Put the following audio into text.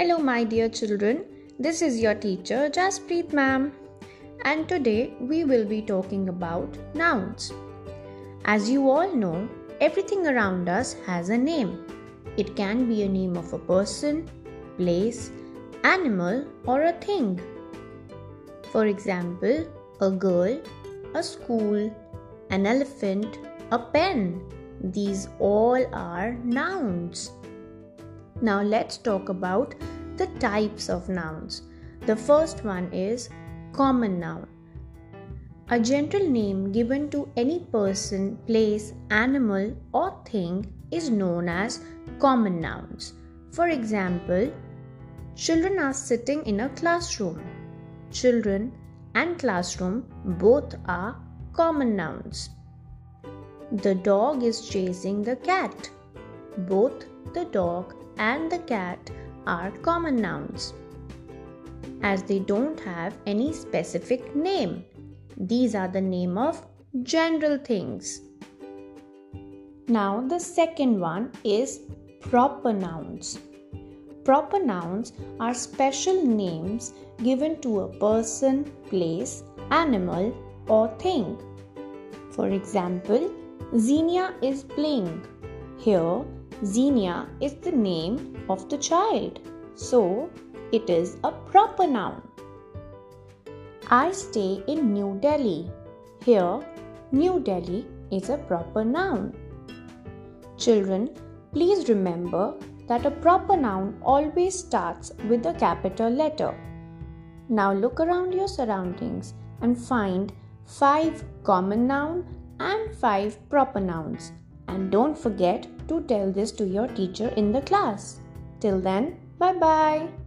Hello, my dear children. This is your teacher, Jaspreet ma'am. And today we will be talking about nouns. As you all know, everything around us has a name. It can be a name of a person, place, animal, or a thing. For example, a girl, a school, an elephant, a pen. These all are nouns. Now let's talk about the types of nouns. The first one is common noun. A general name given to any person, place, animal, or thing is known as common nouns. For example, children are sitting in a classroom. Children and classroom both are common nouns. The dog is chasing the cat. Both the dog and the cat are common nouns as they don't have any specific name. These are the name of general things. Now, the second one is proper nouns. Proper nouns are special names given to a person, place, animal, or thing. For example, Xenia is playing. Here, Xenia is the name of the child, so it is a proper noun. I stay in New Delhi. Here, New Delhi is a proper noun. Children, please remember that a proper noun always starts with a capital letter. Now look around your surroundings and find 5 common noun and 5 proper nouns. And don't forget to tell this to your teacher in the class. Till then, bye bye.